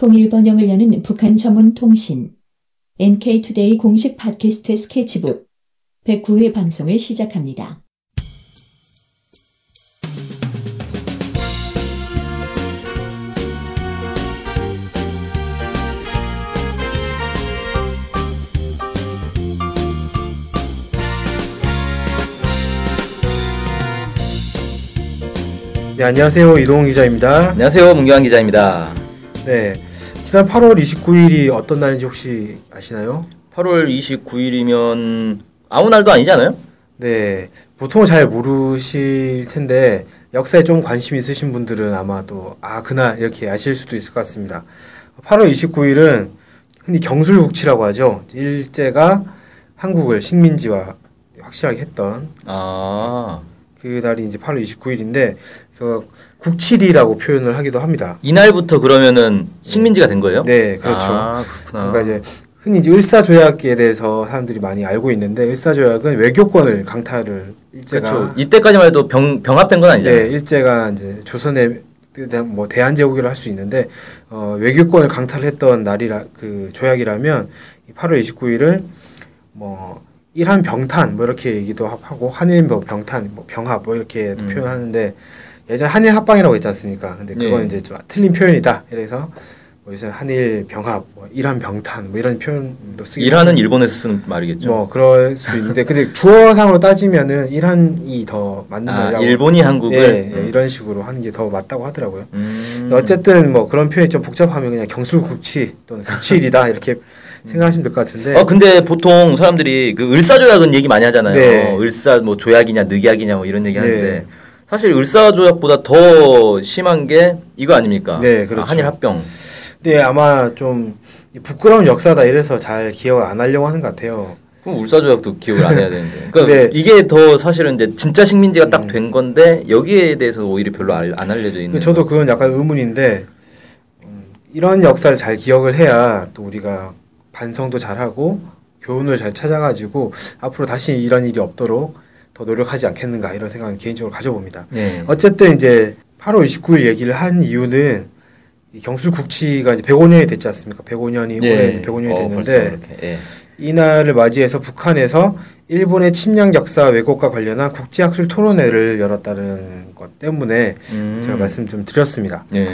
통일 번영을 여는 북한 전문 통신 NK투데이 공식 팟캐스트 스케치북 109회 방송을 시작합니다. 네, 안녕하세요. 이동훈 기자입니다. 안녕하세요. 문경환 기자입니다. 네. 지난 8월 29일이 어떤 날인지 혹시 아시나요? 8월 29일이면 아무 날도 아니잖아요? 네. 보통 잘 모르실 텐데 역사에 좀 관심 있으신 분들은 아마도 아, 그날 이렇게 아실 수도 있을 것 같습니다. 8월 29일은 흔히 경술국치라고 하죠. 일제가 한국을 식민지화 확실하게 했던 아. 그 날이 이제 8월 29일인데 그래서 국칠이라고 표현을 하기도 합니다. 이날부터 그러면은 식민지가 된 거예요? 네, 그렇죠. 아, 그렇구나. 그러니까 이제 흔히 이제 을사조약에 대해서 사람들이 많이 알고 있는데 을사조약은 외교권을 강타를 일제가 그렇죠. 이때까지만 해도 병, 병합된 건 아니잖아요. 네, 일제가 이제 조선의 뭐 대한 제국이라 할 수 있는데 어, 외교권을 강타를 했던 날이라 그 조약이라면 8월 29일은 뭐 일한 병탄 뭐 이렇게 얘기도 하고 한일 뭐 병탄 뭐 병합 뭐 이렇게 음. 표현하는데 예전 한일 합방이라고 했지 않습니까? 근데 그건 네. 이제 좀 틀린 표현이다. 이래서 뭐 요새 한일 병합, 뭐 일한 병탄 뭐 이런 표현도 쓰기 일하는 일본에서 쓰는 말이겠죠. 뭐 그럴 수도 있는데 근데 주어상으로 따지면은 이란이 더 맞는 아, 말이라고 일본이 한국을 예, 예, 음. 이런 식으로 하는 게 더 맞다고 하더라고요. 음. 어쨌든 뭐 그런 표현이 좀 복잡하면 그냥 경술국치 또는 국치일이다 이렇게 생각하시면 될 것 같은데 어 근데 보통 사람들이 그 을사조약은 얘기 많이 하잖아요. 네. 을사 뭐 조약이냐 늑약이냐 뭐 이런 얘기 네. 하는데 사실 을사조약보다 더 심한 게 이거 아닙니까? 네, 그렇죠. 아, 한일 합병. 네, 아마 좀 부끄러운 역사다 이래서 잘 기억을 안 하려고 하는 것 같아요. 그럼 울사조약도 기억을 안 해야 되는데. 그러니까 네. 이게 더 사실은 이제 진짜 식민지가 딱 된 건데 여기에 대해서 오히려 별로 알, 안 알려져 있는. 저도 그건 약간 의문인데 음, 이런 역사를 잘 기억을 해야 또 우리가 반성도 잘하고 교훈을 잘 찾아가지고 앞으로 다시 이런 일이 없도록 더 노력하지 않겠는가 이런 생각을 개인적으로 가져봅니다. 네. 어쨌든 이제 8월 29일 얘기를 한 이유는 이 경술국치가 이제 105년이 됐지 않습니까? 105년이 올해 이제 105년이 어, 됐는데 그렇게. 예. 이날을 맞이해서 북한에서 일본의 침략 역사 왜곡과 관련한 국제학술 토론회를 열었다는 것 때문에 음. 제가 말씀 좀 드렸습니다. 예.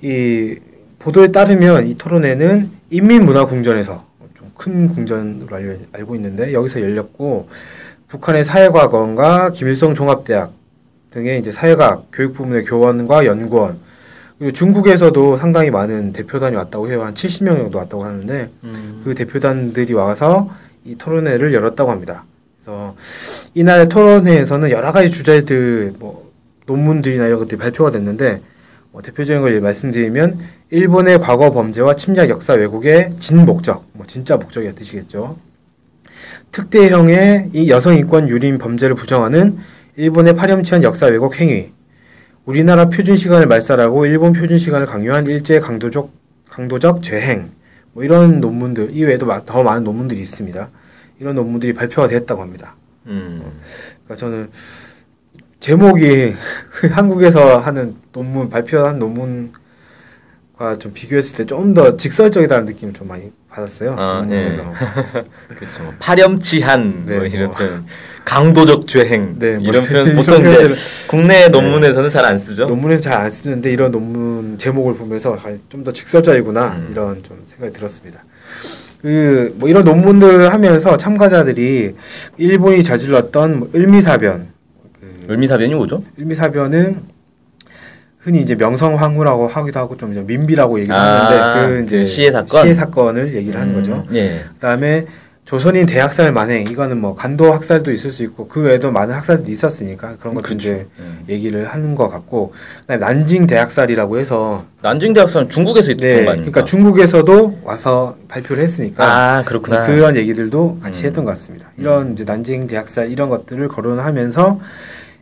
이 보도에 따르면 이 토론회는 인민문화궁전에서 좀 큰 궁전으로 알고 있는데 여기서 열렸고 북한의 사회과학원과 김일성 종합대학 등의 이제 사회과학 교육 부문의 교원과 연구원 그리고 중국에서도 상당히 많은 대표단이 왔다고 해요 한 70명 정도 왔다고 하는데 음. 그 대표단들이 와서 이 토론회를 열었다고 합니다. 그래서 이날 토론회에서는 여러 가지 주제들 뭐 논문들이나 이런 것들이 발표가 됐는데 뭐 대표적인 걸 말씀드리면 일본의 과거 범죄와 침략 역사 왜곡의 진 목적, 뭐 진짜 목적이 뜻이겠죠. 특대형의 이 여성 인권 유린 범죄를 부정하는 일본의 파렴치한 역사 왜곡 행위, 우리나라 표준 시간을 말살하고 일본 표준 시간을 강요한 일제 강도적 강도적 죄행, 뭐 이런 논문들 이외에도 마- 더 많은 논문들이 있습니다. 이런 논문들이 발표가 됐다고 합니다. 음. 그러니까 저는 제목이 한국에서 하는 논문 발표한 논문과 좀 비교했을 때 좀 더 직설적이다는 느낌을 좀 많이 받았어요. 아, 논문에서. 그렇죠. 뭐 파렴치한 네, 뭐 이런 뭐. 표현. 강도적 죄행 네, 뭐 이런 표현 보통 이제 국내 논문에서는 잘안 쓰죠. 논문에서 잘 안 쓰는데 이런 논문 제목을 보면서 좀 더 직설적이구나 음. 이런 좀 생각이 들었습니다. 그 뭐 이런 논문들을 하면서 참가자들이 일본이 저질렀던 뭐 을미사변, 그 을미사변이 뭐죠? 을미사변은 흔히 이제 명성황후라고 하기도 하고 좀 이제 민비라고 얘기를 아, 하는데 그 이제 그 시해 사건? 시해 사건을 얘기를 하는 거죠. 음, 예. 그다음에 조선인 대학살 만행 이거는 뭐 간도 학살도 있을 수 있고 그 외에도 많은 학살도 있었으니까 그런 것도 이제 예. 얘기를 하는 것 같고 그다음에 난징 대학살이라고 해서 난징 대학살은 중국에서 있던 네 거 아닙니까? 그러니까 중국에서도 와서 발표를 했으니까 아 그렇구나. 그런 얘기들도 같이 음. 했던 것 같습니다. 이런 이제 난징 대학살 이런 것들을 거론하면서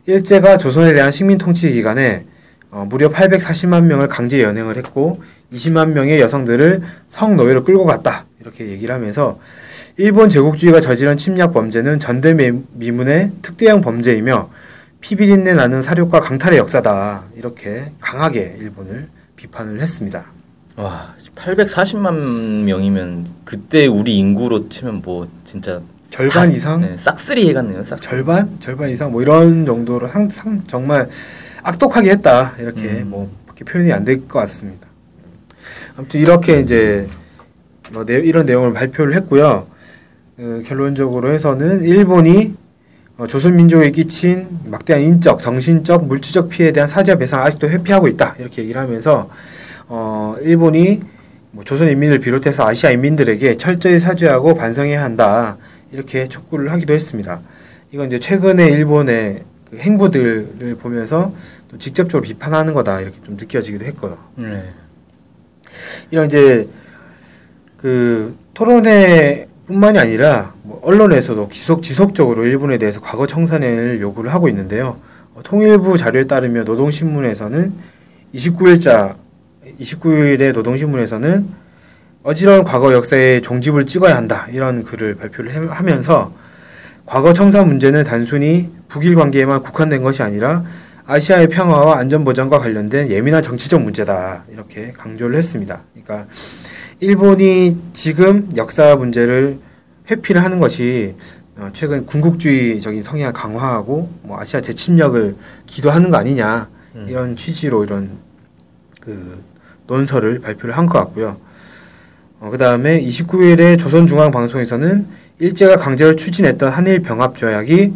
일제가 조선에 대한 식민 통치 기간에 어, 무려 840만 명을 강제 연행을 했고 20만 명의 여성들을 성노예로 끌고 갔다 이렇게 얘기를 하면서 일본 제국주의가 저지른 침략 범죄는 전대미문의 특대형 범죄이며 피비린내 나는 사륙과 강탈의 역사다 이렇게 강하게 일본을 비판을 했습니다. 와 840만 명이면 그때 우리 인구로 치면 뭐 진짜 절반 다- 이상 네, 싹쓸이 해갔네요. 싹. 절반 절반 이상 뭐 이런 정도로 상, 상 정말 악독하게 했다 이렇게 음. 뭐 밖에 표현이 안 될 것 같습니다. 아무튼 이렇게 이제 뭐 내, 이런 내용을 발표를 했고요. 어, 결론적으로 해서는 일본이 어, 조선민족에 끼친 막대한 인적, 정신적, 물질적 피해에 대한 사죄와 배상 아직도 회피하고 있다 이렇게 얘기를 하면서 어, 일본이 뭐 조선 인민을 비롯해서 아시아 인민들에게 철저히 사죄하고 반성해야 한다 이렇게 촉구를 하기도 했습니다. 이건 이제 최근에 일본의 그 행보들을 보면서 또 직접적으로 비판하는 거다 이렇게 좀 느껴지기도 했고요. 네. 이런 이제 그 토론회뿐만이 아니라 뭐 언론에서도 지속 지속적으로 일본에 대해서 과거 청산을 요구를 하고 있는데요. 어, 통일부 자료에 따르면 노동신문에서는 29일자 29일의 노동신문에서는 어지러운 과거 역사의 종집을 찍어야 한다 이런 글을 발표를 해- 하면서 과거 청산 문제는 단순히 북일 관계에만 국한된 것이 아니라 아시아의 평화와 안전 보장과 관련된 예민한 정치적 문제다 이렇게 강조를 했습니다. 그러니까 일본이 지금 역사 문제를 회피를 하는 것이 어, 최근 군국주의적인 성향을 강화하고 뭐 아시아 재침략을 기도하는 거 아니냐 음. 이런 취지로 이런 그 논설을 발표를 한 것 같고요. 어, 그 다음에 29일에 조선중앙방송에서는 일제가 강제로 추진했던 한일 병합 조약이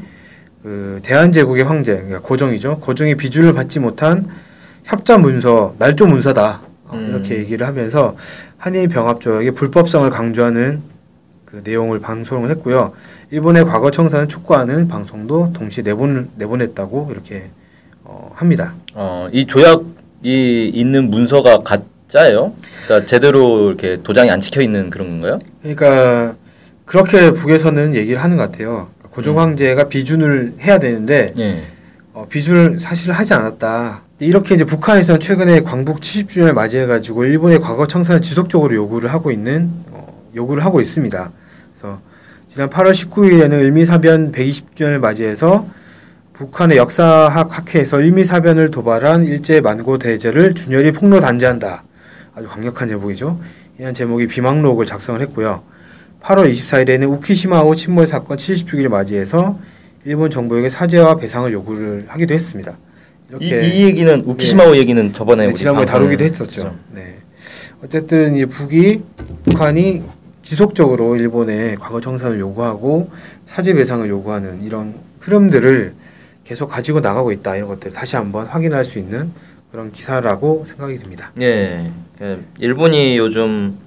그 대한제국의 황제, 그러니까 고종이죠. 고종이 비준을 받지 못한 협자 문서, 날조 문서다. 어, 음. 이렇게 얘기를 하면서 한일 병합 조약의 불법성을 강조하는 그 내용을 방송을 했고요. 일본의 과거 청산을 촉구하는 방송도 동시에 내본 내보냈다고 이렇게 어, 합니다. 어, 이 조약이 있는 문서가 가 짜예요? 그러니까 제대로 이렇게 도장이 안 찍혀 있는 그런 건가요? 그러니까 그렇게 북에서는 얘기를 하는 것 같아요. 고종 황제가 비준을 해야 되는데 예. 어, 비준을 사실 하지 않았다. 이렇게 이제 북한에서는 최근에 광복 70주년을 맞이해가지고 일본의 과거 청산을 지속적으로 요구를 하고 있는 어, 요구를 하고 있습니다. 그래서 지난 8월 19일에는 을미사변 120주년을 맞이해서 북한의 역사학 학회에서 일미사변을 도발한 일제 만고 대제를 준열히 폭로 단죄한다. 아주 강력한 제목이죠. 이런 제목이 비망록을 작성을 했고요. 8월 24일에는 우키시마호 침몰 사건 70주기를 맞이해서 일본 정부에게 사죄와 배상을 요구를 하기도 했습니다. 이, 이 얘기는 우키시마오 얘기는 저번에 네, 지난번에 다루기도 했었죠. 했었죠. 네. 어쨌든 이 북이 북한이 지속적으로 일본에 과거 청산을 요구하고 사죄 배상을 요구하는 이런 흐름들을 계속 가지고 나가고 있다 이런 것들 을 다시 한번 확인할 수 있는 그런 기사라고 생각이 듭니다. 예. 그 일본이 요즘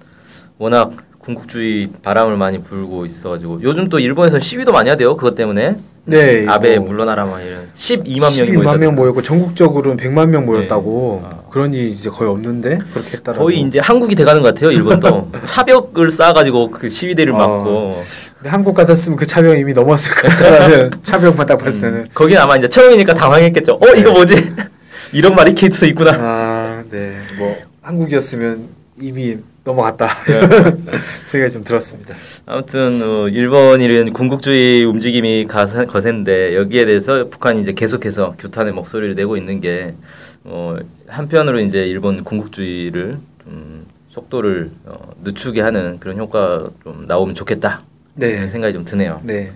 워낙 군국주의 바람을 많이 불고 있어가지고 요즘 또 일본에서 시위도 많이 하대요. 그것 때문에 네, 아베 이거 물러나라 막 이런 12만 명이 12만 명. 모였고 전국적으로는 100만 명 모였다고 네. 아. 그런 일이 이제 거의 없는데 그렇게 했다라고. 거의 이제 한국이 돼가는 것 같아요. 일본도 차벽을 쌓아가지고 그 시위대를 어. 막고 근데 한국 같았으면 그 차병 이미 넘었을 것 같다라는 차병만 딱 봤을 때는 거긴 아마 이제 처음이니까 당황했겠죠. 어 이거 뭐지? 이런 바리케이트 있구나. 아, 네. 뭐 한국이었으면 이미 넘어갔다. 네. 생각이 좀 들었습니다. 아무튼 어, 일본이는 군국주의 움직임이 가세, 거센데 여기에 대해서 북한이 이제 계속해서 규탄의 목소리를 내고 있는 게 어, 한편으로 이제 일본 군국주의를 좀 속도를 어, 늦추게 하는 그런 효과 좀 나오면 좋겠다. 네. 생각이 좀 드네요. 네.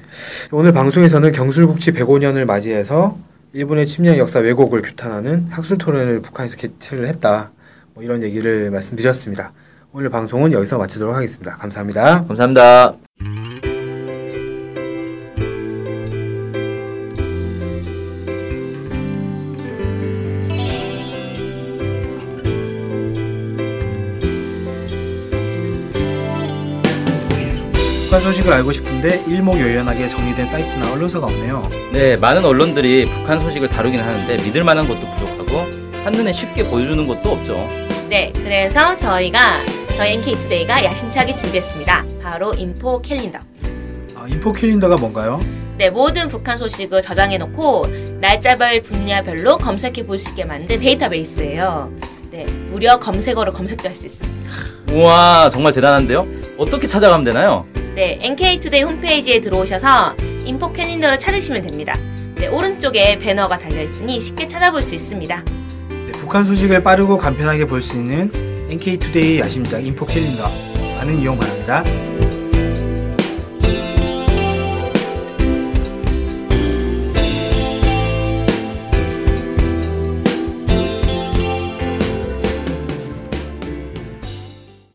오늘 방송에서는 경술국치 105년을 맞이해서 일본의 침략 역사 왜곡을 규탄하는 학술 토론을 북한에서 개최를 했다. 뭐 이런 얘기를 말씀드렸습니다. 오늘 방송은 여기서 마치도록 하겠습니다. 감사합니다. 감사합니다. 북한 소식을 알고 싶은데 일목요연하게 정리된 사이트나 언론사가 없네요. 네, 많은 언론들이 북한 소식을 다루긴 하는데 믿을 만한 것도 부족하고 한눈에 쉽게 보여주는 것도 없죠. 네, 그래서 저희가 저희 NK투데이가 야심차게 준비했습니다. 바로 info calendar. 아, info calendar가 뭔가요? 네, 모든 북한 소식을 저장해놓고 날짜별 분야별로 검색해 볼 수 있게 만든 데이터베이스예요. 네, 무려 검색어로 검색도 할 수 있습니다. 우와, 정말 대단한데요? 어떻게 찾아가면 되나요? 네, NK투데이 홈페이지에 들어오셔서 info calendar를 찾으시면 됩니다. 네, 오른쪽에 배너가 달려 있으니 쉽게 찾아볼 수 있습니다. 네, 북한 소식을 빠르고 간편하게 볼 수 있는 NK투데이 야심작 info calendar 많은 이용 바랍니다.